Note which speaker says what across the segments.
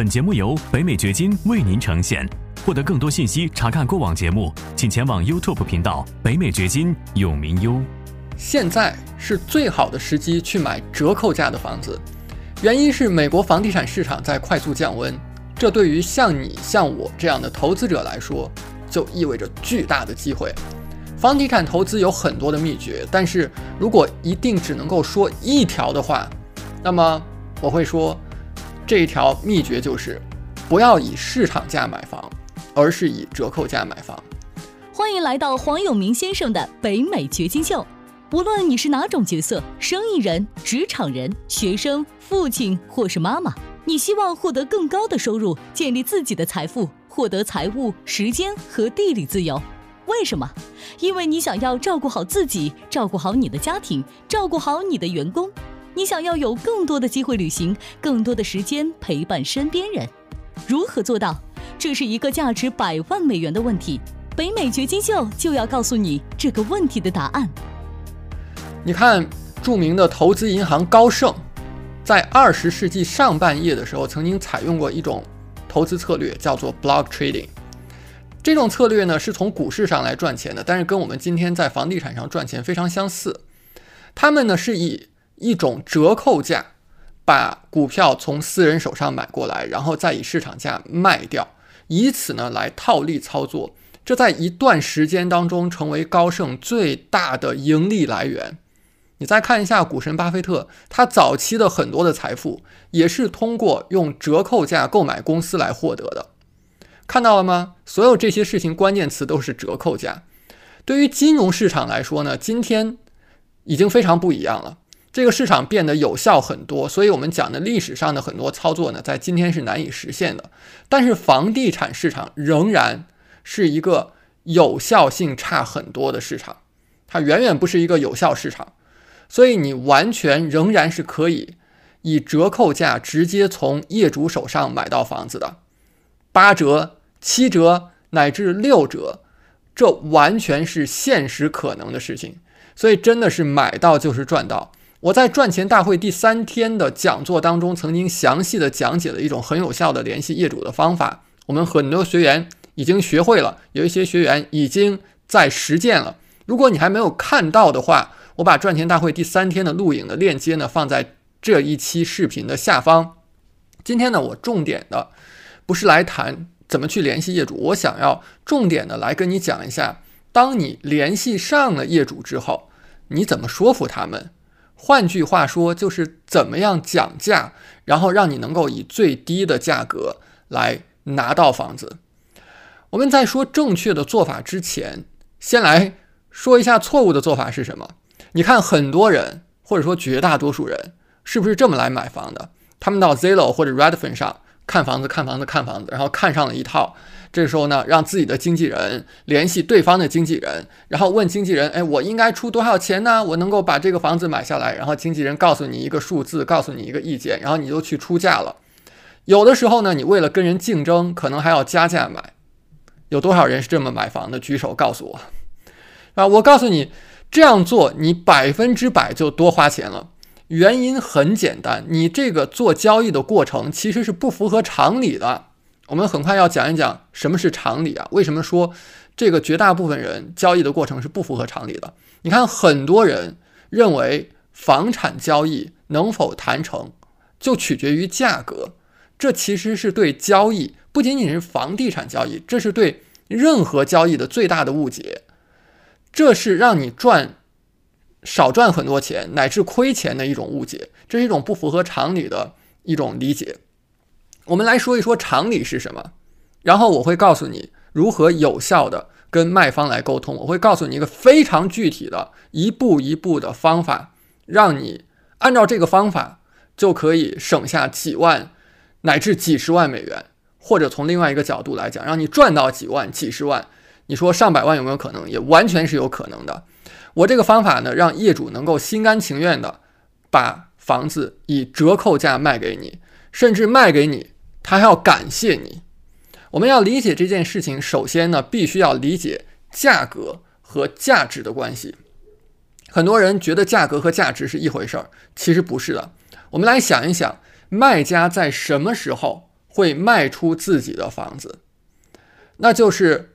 Speaker 1: 本节目由北美掘金为您呈现。获得更多信息，查看过往节目，请前往 YouTube 频道“北美掘金”永明优。
Speaker 2: 现在是最好的时机去买折扣价的房子，原因是美国房地产市场在快速降温，这对于像你像我这样的投资者来说，就意味着巨大的机会。房地产投资有很多的秘诀，但是如果一定只能够说一条的话，那么我会说，这一条秘诀就是不要以市场价买房，而是以折扣价买房。
Speaker 3: 欢迎来到黄永明先生的北美掘金秀。无论你是哪种角色，生意人、职场人、学生、父亲或是妈妈，你希望获得更高的收入，建立自己的财富，获得财务、时间和地理自由。为什么？因为你想要照顾好自己，照顾好你的家庭，照顾好你的员工。你想要有更多的机会旅行，更多的时间陪伴身边人。如何做到？这是一个价值百万美元的问题。北美掘金秀就要告诉你这个问题的答案。
Speaker 2: 你看，著名的投资银行高盛，在二十世纪上半叶的时候，曾经采用过一种投资策略，叫做 block trading。这种策略呢，是从股市上来赚钱的，但是跟我们今天在房地产上赚钱非常相似。他们呢是以一种折扣价把股票从私人手上买过来，然后再以市场价卖掉，以此呢来套利操作。这在一段时间当中成为高盛最大的盈利来源。你再看一下股神巴菲特，他早期的很多的财富也是通过用折扣价购买公司来获得的。看到了吗？所有这些事情关键词都是折扣价。对于金融市场来说呢，今天已经非常不一样了。这个市场变得有效很多，所以我们讲的历史上的很多操作呢，在今天是难以实现的。但是房地产市场仍然是一个有效性差很多的市场，它远远不是一个有效市场。所以你完全仍然是可以以折扣价直接从业主手上买到房子的，八折。七折乃至六折，这完全是现实可能的事情，所以真的是买到就是赚到。我在赚钱大会第三天的讲座当中，曾经详细的讲解了一种很有效的联系业主的方法。我们很多学员已经学会了，有一些学员已经在实践了。如果你还没有看到的话，我把赚钱大会第三天的录影的链接呢放在这一期视频的下方。今天呢，我重点的不是来谈。怎么去联系业主？我想要重点的来跟你讲一下，当你联系上了业主之后，你怎么说服他们？换句话说，就是怎么样讲价，然后让你能够以最低的价格来拿到房子。我们在说正确的做法之前，先来说一下错误的做法是什么。你看，很多人或者说绝大多数人是不是这么来买房的？他们到 Zillow 或者 Redfin 上。看房子，看房子，看房子，然后看上了一套。这时候呢，让自己的经纪人联系对方的经纪人，然后问经纪人：“哎，我应该出多少钱呢？我能够把这个房子买下来？”然后经纪人告诉你一个数字，告诉你一个意见，然后你就去出价了。有的时候呢，你为了跟人竞争，可能还要加价买。有多少人是这么买房的？举手告诉我。啊，我告诉你，这样做你百分之百就多花钱了。原因很简单，你这个做交易的过程其实是不符合常理的。我们很快要讲一讲什么是常理啊？为什么说这个绝大部分人交易的过程是不符合常理的？你看，很多人认为房产交易能否谈成就取决于价格，这其实是对交易不仅仅是房地产交易，这是对任何交易的最大的误解。这是让你赚。少赚很多钱乃至亏钱的一种误解，这是一种不符合常理的一种理解。我们来说一说常理是什么，然后我会告诉你如何有效的跟卖方来沟通。我会告诉你一个非常具体的一步一步的方法，让你按照这个方法就可以省下几万乃至几十万美元，或者从另外一个角度来讲，让你赚到几万、几十万。你说上百万有没有可能？也完全是有可能的。我这个方法呢，让业主能够心甘情愿的把房子以折扣价卖给你，甚至卖给你，他还要感谢你。我们要理解这件事情，首先呢，必须要理解价格和价值的关系。很多人觉得价格和价值是一回事儿，其实不是的。我们来想一想，卖家在什么时候会卖出自己的房子，那就是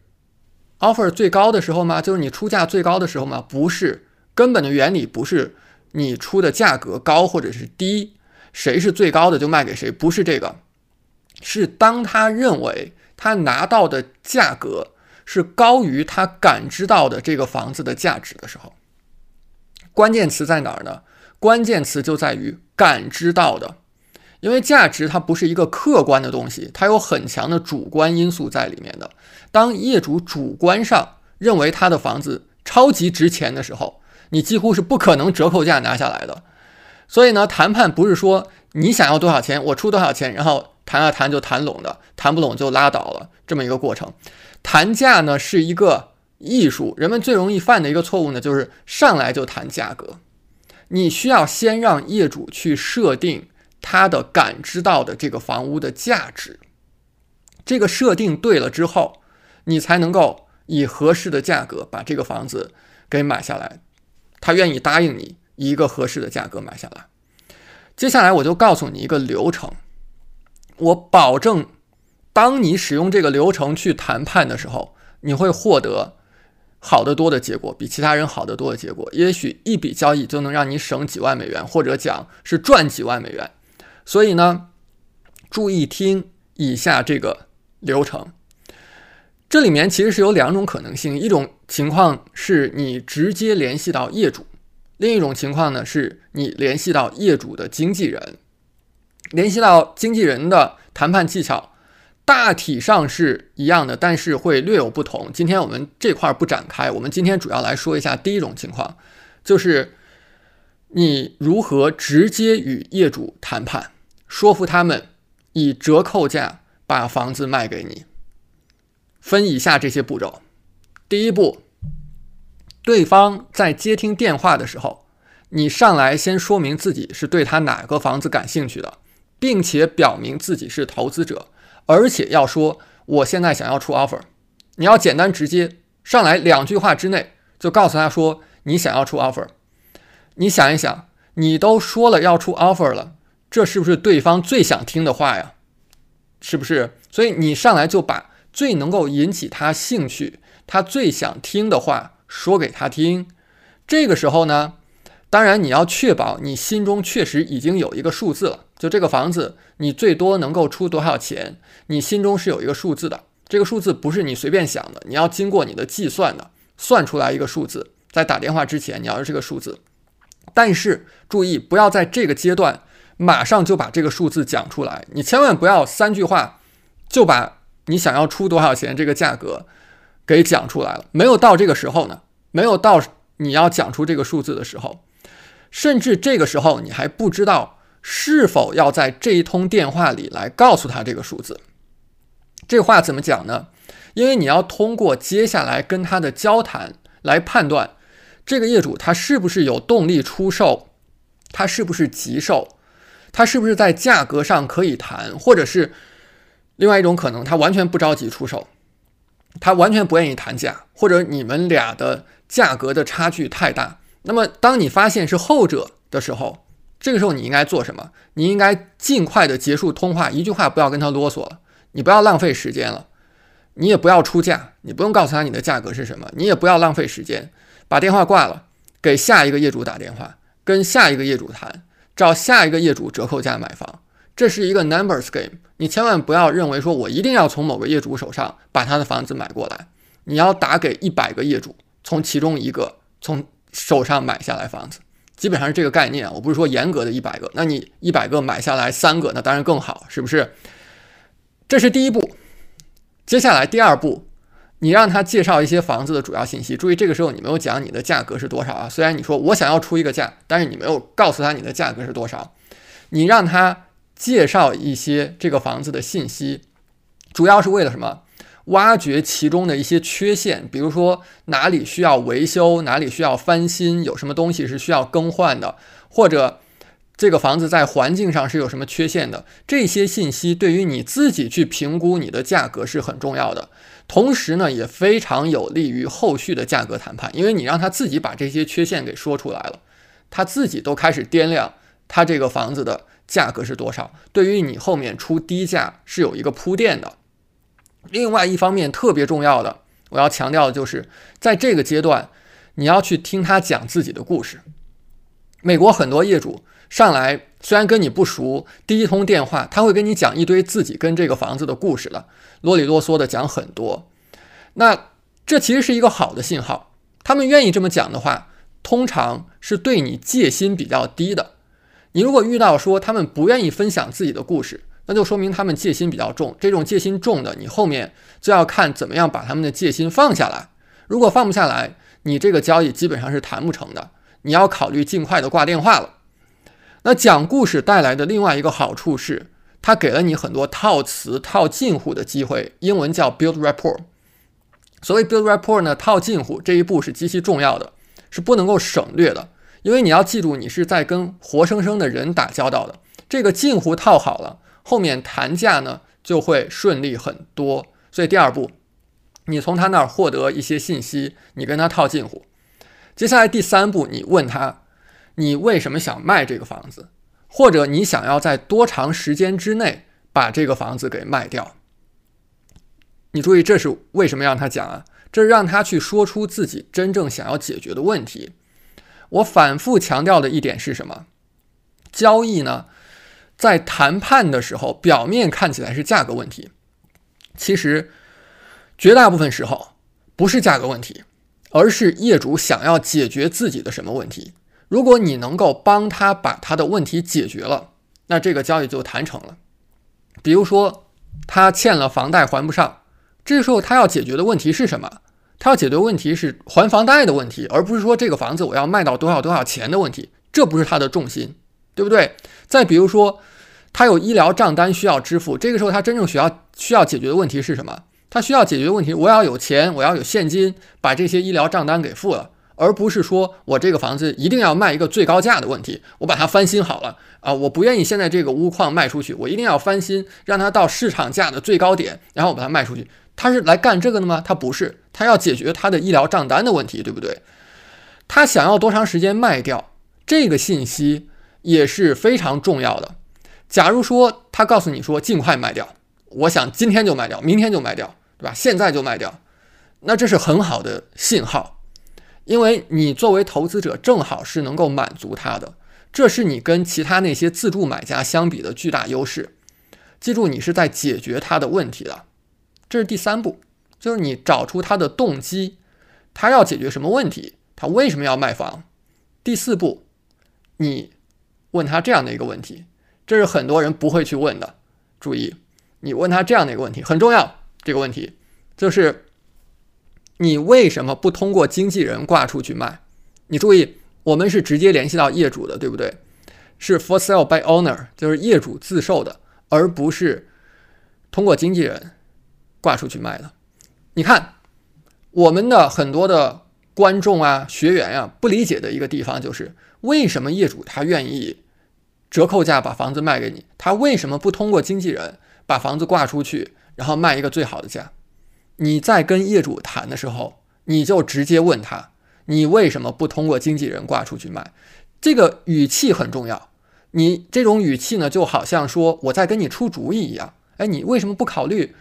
Speaker 2: offer 最高的时候吗？就是你出价最高的时候吗？不是，根本的原理不是你出的价格高或者是低，谁是最高的就卖给谁，不是这个，是当他认为他拿到的价格是高于他感知到的这个房子的价值的时候。关键词在哪儿呢？关键词就在于感知到的。因为价值它不是一个客观的东西，它有很强的主观因素在里面的。当业主主观上认为他的房子超级值钱的时候，你几乎是不可能折扣价拿下来的。所以呢，谈判不是说你想要多少钱，我出多少钱，然后谈啊谈就谈拢的，谈不拢就拉倒了这么一个过程。谈价呢是一个艺术，人们最容易犯的一个错误呢就是上来就谈价格。你需要先让业主去设定。他的感知到的这个房屋的价值，这个设定对了之后，你才能够以合适的价格把这个房子给买下来。他愿意答应你一个合适的价格买下来。接下来我就告诉你一个流程，我保证，当你使用这个流程去谈判的时候，你会获得好得多的结果，比其他人好得多的结果。也许一笔交易就能让你省几万美元，或者讲是赚几万美元。所以呢，注意听以下这个流程。这里面其实是有两种可能性：一种情况是你直接联系到业主，另一种情况呢是你联系到业主的经纪人。联系到经纪人的谈判技巧大体上是一样的，但是会略有不同。今天我们这块不展开，我们今天主要来说一下第一种情况，就是你如何直接与业主谈判。说服他们以折扣价把房子卖给你。分以下这些步骤：第一步，对方在接听电话的时候，你上来先说明自己是对他哪个房子感兴趣的，并且表明自己是投资者，而且要说我现在想要出 offer。你要简单直接，上来两句话之内就告诉他说你想要出 offer。你想一想，你都说了要出 offer 了。这是不是对方最想听的话呀？是不是？所以你上来就把最能够引起他兴趣、他最想听的话说给他听。这个时候呢，当然你要确保你心中确实已经有一个数字了。就这个房子，你最多能够出多少钱？你心中是有一个数字的。这个数字不是你随便想的，你要经过你的计算的，算出来一个数字。在打电话之前，你要是这个数字。但是注意，不要在这个阶段。马上就把这个数字讲出来，你千万不要三句话就把你想要出多少钱这个价格给讲出来了。没有到这个时候呢，没有到你要讲出这个数字的时候，甚至这个时候你还不知道是否要在这一通电话里来告诉他这个数字。这话怎么讲呢？因为你要通过接下来跟他的交谈来判断这个业主他是不是有动力出售，他是不是急售。他是不是在价格上可以谈，或者是另外一种可能，他完全不着急出售，他完全不愿意谈价，或者你们俩的价格的差距太大。那么，当你发现是后者的时候，这个时候你应该做什么？你应该尽快的结束通话，一句话不要跟他啰嗦了，你不要浪费时间了，你也不要出价，你不用告诉他你的价格是什么，你也不要浪费时间，把电话挂了，给下一个业主打电话，跟下一个业主谈。找下一个业主折扣价买房，这是一个 numbers game。你千万不要认为说我一定要从某个业主手上把他的房子买过来，你要打给一百个业主，从其中一个从手上买下来房子，基本上是这个概念。我不是说严格的一百个，那你一百个买下来三个，那当然更好，是不是？这是第一步。接下来第二步。你让他介绍一些房子的主要信息。注意，这个时候你没有讲你的价格是多少啊？虽然你说我想要出一个价，但是你没有告诉他你的价格是多少。你让他介绍一些这个房子的信息，主要是为了什么？挖掘其中的一些缺陷，比如说哪里需要维修，哪里需要翻新，有什么东西是需要更换的，或者。这个房子在环境上是有什么缺陷的？这些信息对于你自己去评估你的价格是很重要的，同时呢，也非常有利于后续的价格谈判，因为你让他自己把这些缺陷给说出来了，他自己都开始掂量他这个房子的价格是多少，对于你后面出低价是有一个铺垫的。另外一方面特别重要的，我要强调的就是，在这个阶段，你要去听他讲自己的故事。美国很多业主上来虽然跟你不熟，第一通电话他会跟你讲一堆自己跟这个房子的故事了，啰里啰嗦的讲很多。那这其实是一个好的信号，他们愿意这么讲的话，通常是对你戒心比较低的。你如果遇到说他们不愿意分享自己的故事，那就说明他们戒心比较重。这种戒心重的，你后面就要看怎么样把他们的戒心放下来。如果放不下来，你这个交易基本上是谈不成的。你要考虑尽快的挂电话了。那讲故事带来的另外一个好处是，它给了你很多套词、套近乎的机会。英文叫 build rapport。所谓 build rapport 呢，套近乎这一步是极其重要的，是不能够省略的。因为你要记住，你是在跟活生生的人打交道的。这个近乎套好了，后面谈价呢就会顺利很多。所以第二步，你从他那儿获得一些信息，你跟他套近乎。接下来第三步，你问他，你为什么想卖这个房子，或者你想要在多长时间之内把这个房子给卖掉？你注意，这是为什么让他讲啊？这是让他去说出自己真正想要解决的问题。我反复强调的一点是什么？交易呢，在谈判的时候，表面看起来是价格问题，其实绝大部分时候不是价格问题，而是业主想要解决自己的什么问题。如果你能够帮他把他的问题解决了，那这个交易就谈成了。比如说，他欠了房贷还不上，这时候他要解决的问题是什么？他要解决问题是还房贷的问题，而不是说这个房子我要卖到多少多少钱的问题，这不是他的重心，对不对？再比如说，他有医疗账单需要支付，这个时候他真正需要需要解决的问题是什么？他需要解决的问题，我要有钱，我要有现金把这些医疗账单给付了，而不是说我这个房子一定要卖一个最高价的问题，我把它翻新好了啊，我不愿意现在这个屋况卖出去，我一定要翻新，让它到市场价的最高点，然后我把它卖出去。他是来干这个的吗？他不是，他要解决他的医疗账单的问题，对不对？他想要多长时间卖掉？这个信息也是非常重要的。假如说他告诉你说尽快卖掉，我想今天就卖掉，明天就卖掉，对吧？现在就卖掉，那这是很好的信号，因为你作为投资者正好是能够满足他的，这是你跟其他那些自助买家相比的巨大优势。记住，你是在解决他的问题的。这是第三步，就是你找出他的动机，他要解决什么问题，他为什么要卖房。第四步，你问他这样的一个问题，这是很多人不会去问的。注意，你问他这样的一个问题很重要。这个问题就是你为什么不通过经纪人挂出去卖？你注意，我们是直接联系到业主的，对不对？是 for sale by owner，就是业主自售的，而不是通过经纪人。挂出去卖的，你看，我们的很多的观众啊、学员呀，不理解的一个地方就是，为什么业主他愿意折扣价把房子卖给你，他为什么不通过经纪人把房子挂出去，然后卖一个最好的价？你在跟业主谈的时候，你就直接问他，你为什么不通过经纪人挂出去卖？这个语气很重要，你这种语气呢，就好像说我在跟你出主意一样。哎，你为什么不考虑？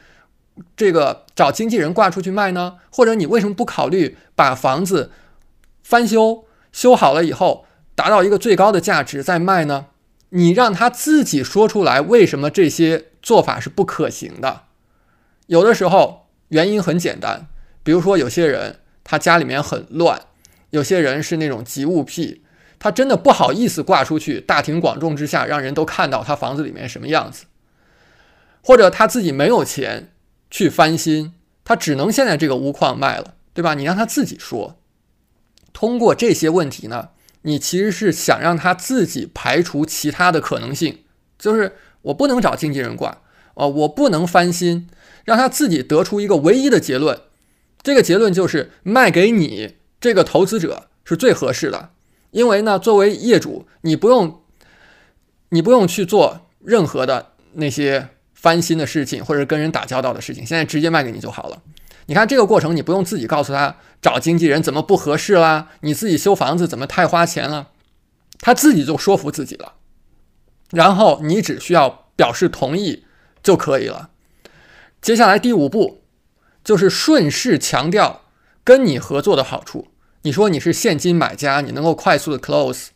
Speaker 2: 这个找经纪人挂出去卖呢？或者你为什么不考虑把房子翻修修好了以后达到一个最高的价值再卖呢？你让他自己说出来，为什么这些做法是不可行的？有的时候原因很简单，比如说有些人他家里面很乱，有些人是那种急物癖，他真的不好意思挂出去，大庭广众之下让人都看到他房子里面什么样子，或者他自己没有钱。去翻新，他只能现在这个屋况卖了，对吧？你让他自己说。通过这些问题呢，你其实是想让他自己排除其他的可能性，就是我不能找经纪人挂，哦，我不能翻新，让他自己得出一个唯一的结论。这个结论就是卖给你这个投资者是最合适的，因为呢，作为业主，你不用，你不用去做任何的那些。翻新的事情，或者跟人打交道的事情，现在直接卖给你就好了。你看这个过程，你不用自己告诉他找经纪人怎么不合适啦，你自己修房子怎么太花钱了，他自己就说服自己了。然后你只需要表示同意就可以了。接下来第五步就是顺势强调跟你合作的好处。你说你是现金买家，你能够快速的 close，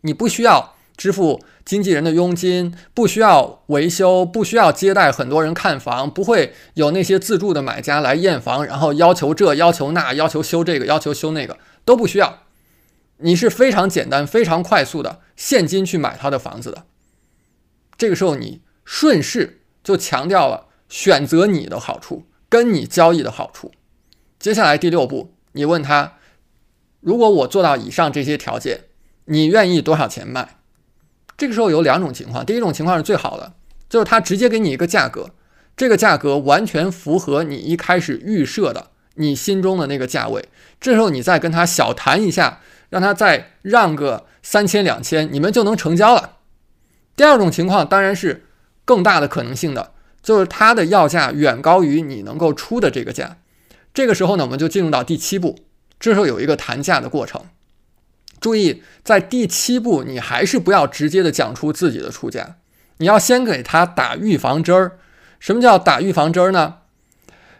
Speaker 2: 你不需要支付经纪人的佣金，不需要维修，不需要接待很多人看房，不会有那些自助的买家来验房，然后要求这要求那，要求修这个要求修那个都不需要。你是非常简单、非常快速的现金去买他的房子的。这个时候你顺势就强调了选择你的好处，跟你交易的好处。接下来第六步，你问他。如果我做到以上这些条件，你愿意多少钱卖？这个时候有两种情况，第一种情况是最好的，就是他直接给你一个价格，这个价格完全符合你一开始预设的你心中的那个价位。这时候你再跟他小谈一下，让他再让个三千两千，你们就能成交了。第二种情况当然是更大的可能性的，就是他的要价远高于你能够出的这个价。这个时候呢，我们就进入到第七步。这时候有一个谈价的过程，注意，在第七步，你还是不要直接的讲出自己的出价，你要先给他打预防针儿。什么叫打预防针儿呢？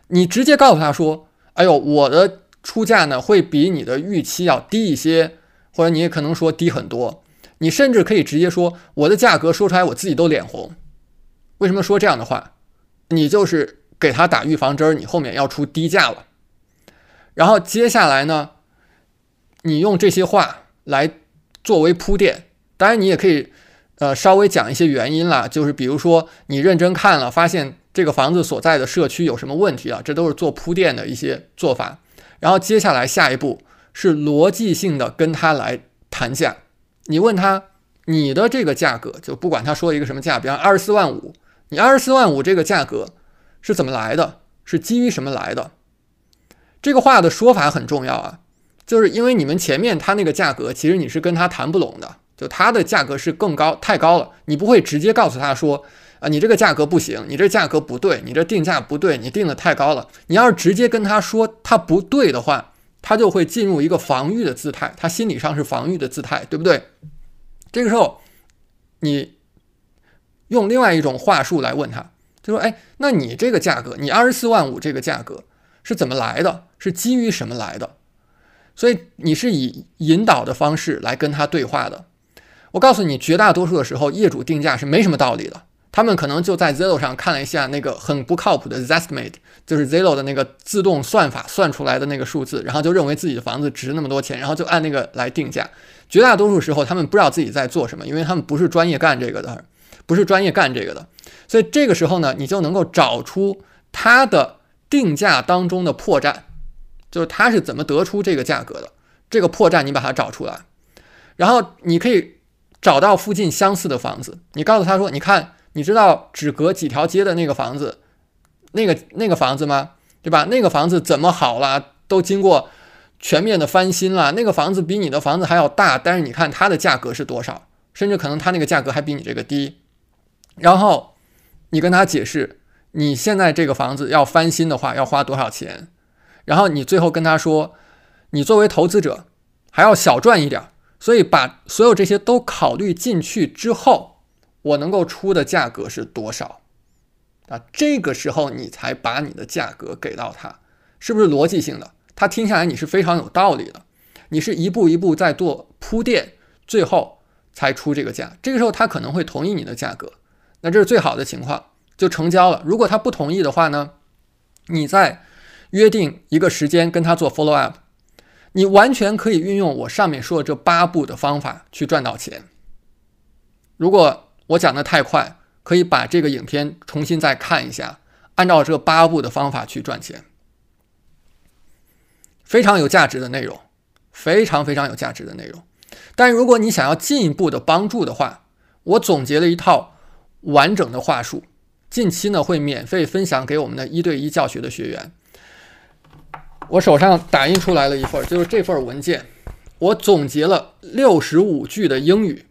Speaker 2: 你直接告诉他说：“哎呦，我的出价呢会比你的预期要低一些，或者你也可能说低很多。你甚至可以直接说我的价格说出来，我自己都脸红。为什么说这样的话？你就是给他打预防针儿，你后面要出低价了。”然后接下来呢，你用这些话来作为铺垫，当然你也可以，呃，稍微讲一些原因啦，就是比如说你认真看了，发现这个房子所在的社区有什么问题了，这都是做铺垫的一些做法。然后接下来下一步是逻辑性的跟他来谈价，你问他你的这个价格，就不管他说一个什么价，比方二十四万五，你二十四万五这个价格是怎么来的？是基于什么来的？这个话的说法很重要啊，就是因为你们前面他那个价格，其实你是跟他谈不拢的，就他的价格是更高，太高了，你不会直接告诉他说，啊，你这个价格不行，你这价格不对，你这定价不对，你定的太高了。你要是直接跟他说他不对的话，他就会进入一个防御的姿态，他心理上是防御的姿态，对不对？这个时候，你用另外一种话术来问他，就说，哎，那你这个价格，你二十四万五这个价格。是怎么来的？是基于什么来的？所以你是以引导的方式来跟他对话的。我告诉你，绝大多数的时候，业主定价是没什么道理的。他们可能就在 Zillow 上看了一下那个很不靠谱的 Zestimate，就是 Zillow 的那个自动算法算出来的那个数字，然后就认为自己的房子值那么多钱，然后就按那个来定价。绝大多数时候，他们不知道自己在做什么，因为他们不是专业干这个的，不是专业干这个的。所以这个时候呢，你就能够找出他的。定价当中的破绽，就是他是怎么得出这个价格的。这个破绽你把它找出来，然后你可以找到附近相似的房子。你告诉他说：“你看，你知道只隔几条街的那个房子，那个那个房子吗？对吧？那个房子怎么好了？都经过全面的翻新了。那个房子比你的房子还要大，但是你看它的价格是多少？甚至可能它那个价格还比你这个低。然后你跟他解释。”你现在这个房子要翻新的话，要花多少钱？然后你最后跟他说，你作为投资者还要小赚一点，所以把所有这些都考虑进去之后，我能够出的价格是多少？啊，这个时候你才把你的价格给到他，是不是逻辑性的？他听下来你是非常有道理的，你是一步一步在做铺垫，最后才出这个价。这个时候他可能会同意你的价格，那这是最好的情况。就成交了。如果他不同意的话呢？你在约定一个时间跟他做 follow up，你完全可以运用我上面说的这八步的方法去赚到钱。如果我讲的太快，可以把这个影片重新再看一下，按照这八步的方法去赚钱，非常有价值的内容，非常非常有价值的内容。但如果你想要进一步的帮助的话，我总结了一套完整的话术。近期呢会免费分享给我们的一对一教学的学员。我手上打印出来了一份，就是这份文件。我总结了六十五句的英语，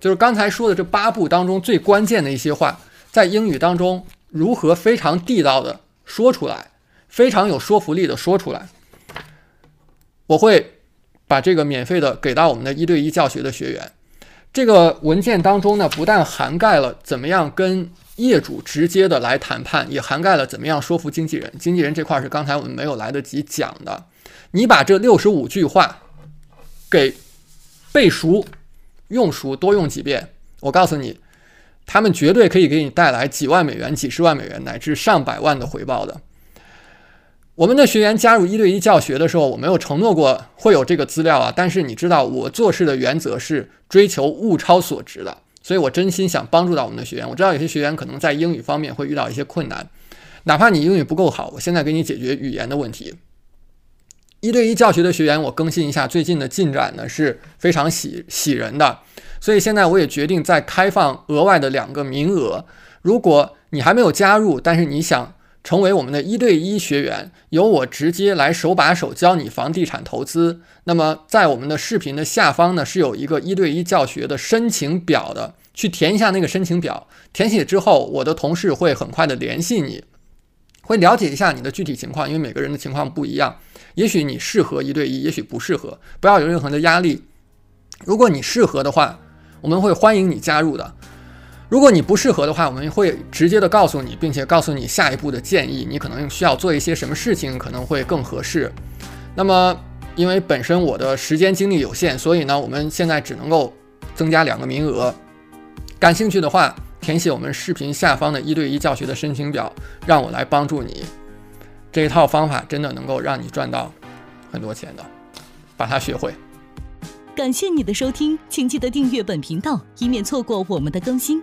Speaker 2: 就是刚才说的这八步当中最关键的一些话，在英语当中如何非常地道的说出来，非常有说服力的说出来。我会把这个免费的给到我们的一对一教学的学员。这个文件当中呢，不但涵盖了怎么样跟业主直接的来谈判，也涵盖了怎么样说服经纪人。经纪人这块是刚才我们没有来得及讲的。你把这六十五句话给背熟、用熟，多用几遍，我告诉你，他们绝对可以给你带来几万美元、几十万美元乃至上百万的回报的。我们的学员加入一对一教学的时候，我没有承诺过会有这个资料啊。但是你知道，我做事的原则是追求物超所值的，所以我真心想帮助到我们的学员。我知道有些学员可能在英语方面会遇到一些困难，哪怕你英语不够好，我现在给你解决语言的问题。一对一教学的学员，我更新一下最近的进展呢，是非常喜喜人的。所以现在我也决定再开放额外的两个名额。如果你还没有加入，但是你想。成为我们的一对一学员，由我直接来手把手教你房地产投资。那么在我们的视频的下方呢，是有一个一对一教学的申请表的，去填一下那个申请表。填写之后，我的同事会很快的联系你，会了解一下你的具体情况，因为每个人的情况不一样。也许你适合一对一，也许不适合，不要有任何的压力。如果你适合的话，我们会欢迎你加入的。如果你不适合的话，我们会直接的告诉你，并且告诉你下一步的建议。你可能需要做一些什么事情，可能会更合适。那么，因为本身我的时间精力有限，所以呢，我们现在只能够增加两个名额。感兴趣的话，填写我们视频下方的一对一教学的申请表，让我来帮助你。这一套方法真的能够让你赚到很多钱的，把它学会。
Speaker 3: 感谢你的收听，请记得订阅本频道，以免错过我们的更新。